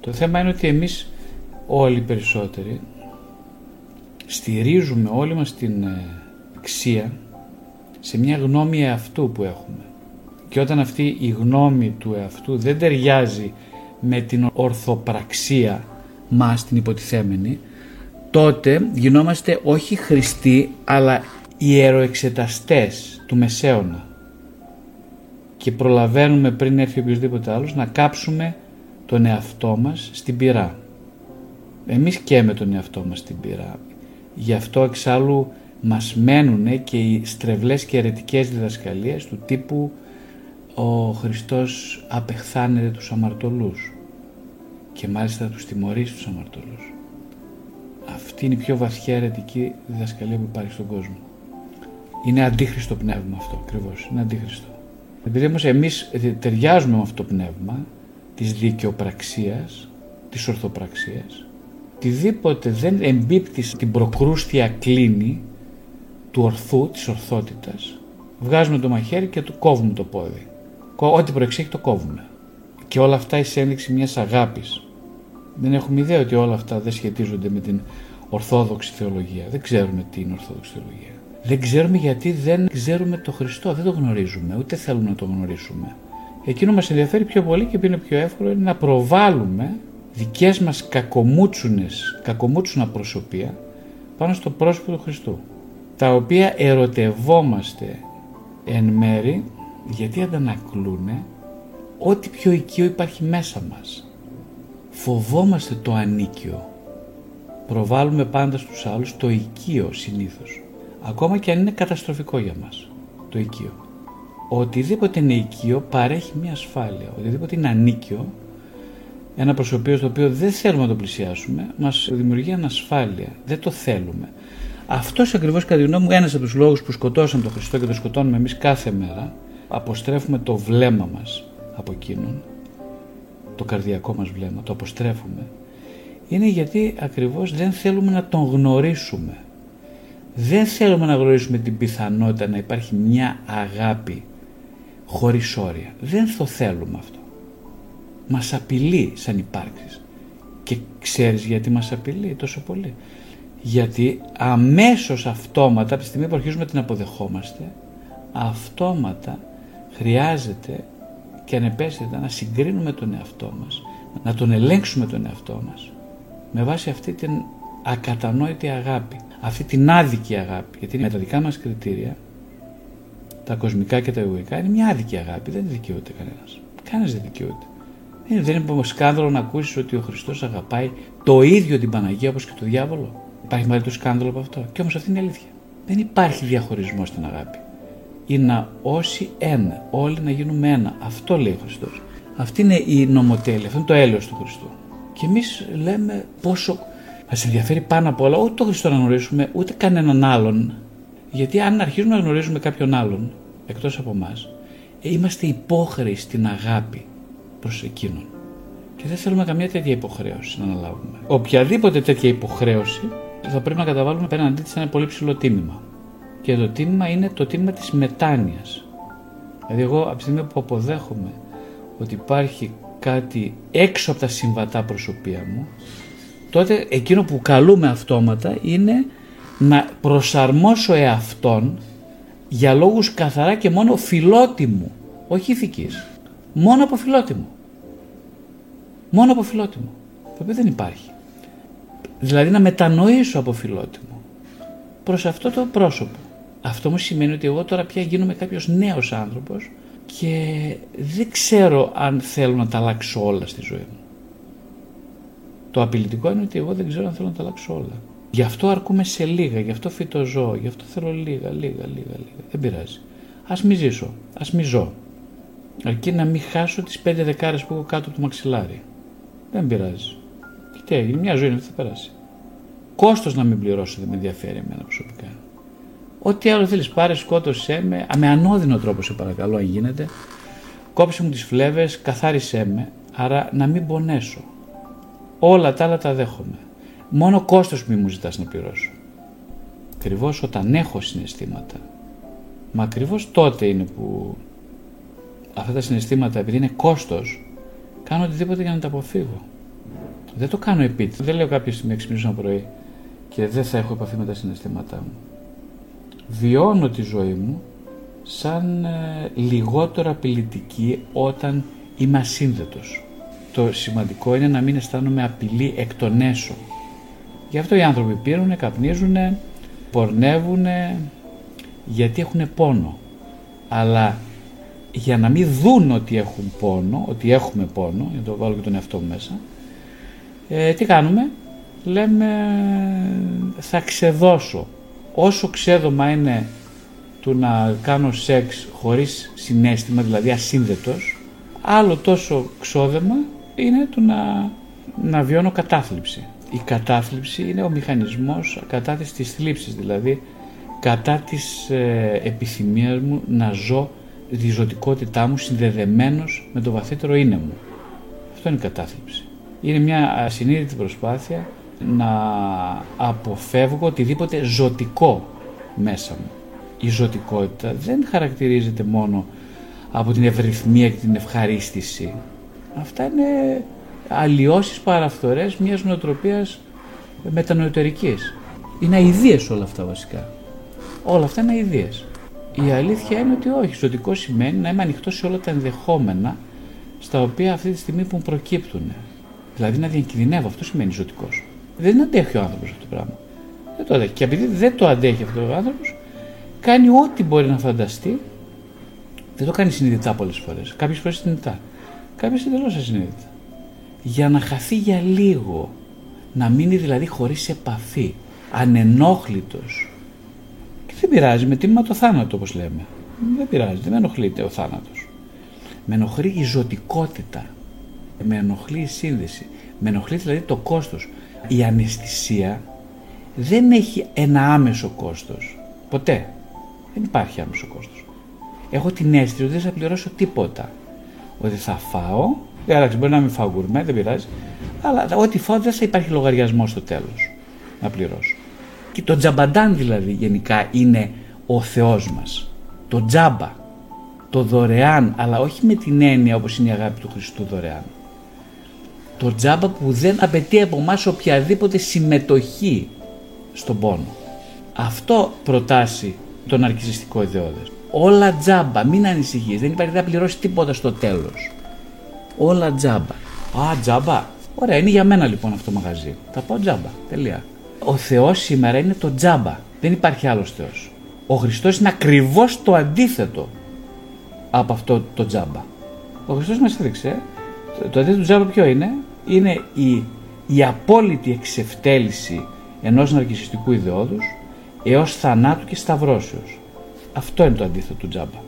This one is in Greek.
Το θέμα είναι ότι εμείς όλοι οι περισσότεροι στηρίζουμε όλη μας την ε, αξία σε μια γνώμη εαυτού που έχουμε. Και όταν αυτή η γνώμη του εαυτού δεν ταιριάζει με την ορθοπραξία μας την υποτιθέμενη, τότε γινόμαστε όχι χριστοί αλλά ιεροεξεταστές του Μεσαίωνα και προλαβαίνουμε πριν έρθει οποιοδήποτε άλλος να κάψουμε τον εαυτό μας στην πυρά. Εμείς και με τον εαυτό μας στην πυρά. Γι' αυτό εξάλλου μας μένουν και οι στρεβλές και αιρετικές διδασκαλίες του τύπου ο Χριστός απεχθάνεται τους αμαρτωλούς και μάλιστα τους τιμωρήσει τους αμαρτωλούς. Αυτή είναι η πιο βαθιά αιρετική διδασκαλία που υπάρχει στον κόσμο. Είναι αντίχριστο πνεύμα αυτό ακριβώς. Είναι αντίχριστο. Επειδή όμως εμείς ταιριάζουμε με αυτό το πνεύμα της δικαιοπραξίας, της ορθοπραξίας, οτιδήποτε δεν εμπίπτει στην προκρούστια κλίνη του ορθού, της ορθότητας, βγάζουμε το μαχαίρι και του κόβουμε το πόδι. Ό,τι προεξέχει το κόβουμε. Και όλα αυτά η ένδειξη μιας αγάπης. Δεν έχουμε ιδέα ότι όλα αυτά δεν σχετίζονται με την ορθόδοξη θεολογία. Δεν ξέρουμε τι είναι ορθόδοξη θεολογία. Δεν ξέρουμε γιατί δεν ξέρουμε το Χριστό, δεν το γνωρίζουμε, ούτε θέλουμε να το γνωρίσουμε. Εκείνο μας ενδιαφέρει πιο πολύ και είναι πιο εύκολο είναι να προβάλλουμε δικές μας κακομούτσουνες, κακομούτσουνα προσωπία πάνω στο πρόσωπο του Χριστού τα οποία ερωτευόμαστε εν μέρη γιατί αντανακλούν ό,τι πιο οικείο υπάρχει μέσα μας. Φοβόμαστε το ανίκιο. Προβάλλουμε πάντα στους άλλους το οικείο συνήθως. Ακόμα και αν είναι καταστροφικό για μας. Το οικείο. Οτιδήποτε είναι οικείο παρέχει μια ασφάλεια. Οτιδήποτε είναι ανίκιο, ένα προσωπείο στο οποίο δεν θέλουμε να το πλησιάσουμε, μας δημιουργεί ανασφάλεια. Δεν το θέλουμε. Αυτός ακριβώς κατά τη γνώμη μου ένας από τους λόγους που σκοτώσαμε τον Χριστό και το σκοτώνουμε εμείς κάθε μέρα, αποστρέφουμε το βλέμμα μας από εκείνον, το καρδιακό μας βλέμμα, το αποστρέφουμε, είναι γιατί ακριβώς δεν θέλουμε να τον γνωρίσουμε. Δεν θέλουμε να γνωρίσουμε την πιθανότητα να υπάρχει μια αγάπη χωρίς όρια. Δεν το θέλουμε αυτό. Μας απειλεί σαν υπάρξεις. Και ξέρεις γιατί μας απειλεί τόσο πολύ γιατί αμέσως αυτόματα από τη στιγμή που αρχίζουμε την αποδεχόμαστε αυτόματα χρειάζεται και ανεπαίσθητα να συγκρίνουμε τον εαυτό μας να τον ελέγξουμε τον εαυτό μας με βάση αυτή την ακατανόητη αγάπη αυτή την άδικη αγάπη γιατί με τα δικά μας κριτήρια τα κοσμικά και τα εγωικά είναι μια άδικη αγάπη δεν δικαιούται κανένας κανένας δεν δικαιούται δεν είναι σκάνδαλο να ακούσεις ότι ο Χριστός αγαπάει το ίδιο την Παναγία όπως και το διάβολο Υπάρχει μεγαλύτερο σκάνδαλο από αυτό. Και όμως αυτή είναι η αλήθεια. Δεν υπάρχει διαχωρισμός στην αγάπη. Είναι να όσοι ένα, όλοι να γίνουμε ένα. Αυτό λέει ο Χριστός. Αυτή είναι η νομοτέλεια, αυτό είναι το έλεος του Χριστού. Και εμείς λέμε πόσο μας ενδιαφέρει πάνω απ' όλα ούτε τον Χριστό να γνωρίσουμε, ούτε κανέναν άλλον. Γιατί αν αρχίζουμε να γνωρίζουμε κάποιον άλλον, εκτός από εμά, είμαστε υπόχρεοι στην αγάπη προς εκείνον. Και δεν θέλουμε καμία τέτοια υποχρέωση να αναλάβουμε. Οποιαδήποτε τέτοια υποχρέωση θα πρέπει να καταβάλουμε απέναντί της ένα πολύ ψηλό τίμημα. Και το τίμημα είναι το τίμημα της μετάνοιας. Δηλαδή εγώ από τη στιγμή που αποδέχομαι ότι υπάρχει κάτι έξω από τα συμβατά προσωπία μου, τότε εκείνο που καλούμε αυτόματα είναι να προσαρμόσω εαυτόν για λόγους καθαρά και μόνο φιλότιμου, όχι ηθικής. Μόνο από φιλότιμο. Μόνο από φιλότιμο. Το οποίο δεν υπάρχει. Δηλαδή να μετανοήσω από φιλότιμο προς αυτό το πρόσωπο. Αυτό μου σημαίνει ότι εγώ τώρα πια γίνομαι κάποιος νέος άνθρωπος και δεν ξέρω αν θέλω να τα αλλάξω όλα στη ζωή μου. Το απειλητικό είναι ότι εγώ δεν ξέρω αν θέλω να τα αλλάξω όλα. Γι' αυτό αρκούμε σε λίγα, γι' αυτό φυτοζώ, γι' αυτό θέλω λίγα, λίγα, λίγα, λίγα. Δεν πειράζει. Α μη ζήσω, ας μη ζω. Αρκεί να μην χάσω τις πέντε δεκάρες που έχω κάτω από το μαξιλάρι. Δεν πειράζει. Τι έγινε, μια ζωή είναι θα περάσει. Κόστος να μην πληρώσω δεν με ενδιαφέρει εμένα προσωπικά. Ό,τι άλλο θέλεις, πάρε, σκότωσέ με, με ανώδυνο τρόπο σε παρακαλώ, αν γίνεται. Κόψε μου τις φλέβες, καθάρισέ με, άρα να μην πονέσω. Όλα τα άλλα τα δέχομαι. Μόνο κόστος μη μου ζητάς να πληρώσω. Ακριβώς όταν έχω συναισθήματα. Μα ακριβώς τότε είναι που αυτά τα συναισθήματα, επειδή είναι κόστος, κάνω οτιδήποτε για να τα αποφύγω. Δεν το κάνω επίτηδες. Δεν λέω κάποια στιγμή ξυπνήσω ένα πρωί και δεν θα έχω επαφή με τα συναισθήματά μου. Βιώνω τη ζωή μου σαν ε, λιγότερο απειλητική όταν είμαι ασύνδετος. Το σημαντικό είναι να μην αισθάνομαι απειλή εκ των έσω. Γι' αυτό οι άνθρωποι πήρουν, καπνίζουν, πορνεύουν, γιατί έχουν πόνο. Αλλά για να μην δουν ότι έχουν πόνο, ότι έχουμε πόνο, για να το βάλω και τον εαυτό μου μέσα, ε, τι κάνουμε, λέμε θα ξεδώσω. Όσο ξέδωμα είναι του να κάνω σεξ χωρίς συνέστημα, δηλαδή ασύνδετος, άλλο τόσο ξόδεμα είναι του να, να βιώνω κατάθλιψη. Η κατάθλιψη είναι ο μηχανισμός κατά της θλίψης, δηλαδή κατά της ε, επιθυμίας μου να ζω τη ζωτικότητά μου συνδεδεμένος με το βαθύτερο είναι μου. Αυτό είναι η κατάθλιψη. Είναι μια ασυνείδητη προσπάθεια να αποφεύγω οτιδήποτε ζωτικό μέσα μου. Η ζωτικότητα δεν χαρακτηρίζεται μόνο από την ευρυθμία και την ευχαρίστηση. Αυτά είναι αλλοιώσεις παραφθορές μιας νοοτροπίας μετανοητερικής. Είναι αηδίες όλα αυτά βασικά. Όλα αυτά είναι αηδίες. Η αλήθεια είναι ότι όχι. Ζωτικό σημαίνει να είμαι ανοιχτός σε όλα τα ενδεχόμενα στα οποία αυτή τη στιγμή που προκύπτουν. Δηλαδή να διακινδυνεύω. Αυτό σημαίνει ζωτικός. Δεν αντέχει ο άνθρωπος αυτό το πράγμα. Δεν το αντέχει. Και επειδή δεν το αντέχει αυτό ο άνθρωπος, κάνει ό,τι μπορεί να φανταστεί. Δεν το κάνει συνειδητά πολλές φορές. Κάποιες φορές συνειδητά. Κάποιες εντελώ ασυνείδητα. Για να χαθεί για λίγο. Να μείνει δηλαδή χωρίς επαφή. Ανενόχλητος δεν πειράζει, με τίμημα το θάνατο όπως λέμε. Δεν πειράζει, δεν με ενοχλείται ο θάνατος. Με ενοχλεί η ζωτικότητα. Με ενοχλεί η σύνδεση. Με ενοχλεί δηλαδή το κόστος. Η αναισθησία δεν έχει ένα άμεσο κόστος. Ποτέ. Δεν υπάρχει άμεσο κόστος. Έχω την αίσθηση ότι δεν θα πληρώσω τίποτα. Ότι θα φάω, εντάξει μπορεί να μην φάω γκουρμέ, δεν πειράζει, αλλά ό,τι φάω δεν θα υπάρχει λογαριασμό στο τέλος να πληρώσω. Και το τζαμπαντάν δηλαδή γενικά είναι ο Θεός μας. Το τζάμπα, το δωρεάν, αλλά όχι με την έννοια όπως είναι η αγάπη του Χριστού δωρεάν. Το τζάμπα που δεν απαιτεί από εμάς οποιαδήποτε συμμετοχή στον πόνο. Αυτό προτάσει τον αρκισιστικό ιδεώδες. Όλα τζάμπα, μην ανησυχείς, δεν υπάρχει, δεν θα πληρώσει τίποτα στο τέλος. Όλα τζάμπα. Α, τζάμπα. Ωραία, είναι για μένα λοιπόν αυτό το μαγαζί. Θα πάω τζάμπα. Τελεία. Ο Θεός σήμερα είναι το τζάμπα. Δεν υπάρχει άλλος Θεός. Ο Χριστός είναι ακριβώς το αντίθετο από αυτό το τζάμπα. Ο Χριστός μας έδειξε, το αντίθετο του τζάμπα ποιο είναι, είναι η, η απόλυτη εξευτέλιση ενός ναρκισιστικού ιδεώδους έως θανάτου και σταυρώσεως. Αυτό είναι το αντίθετο του τζάμπα.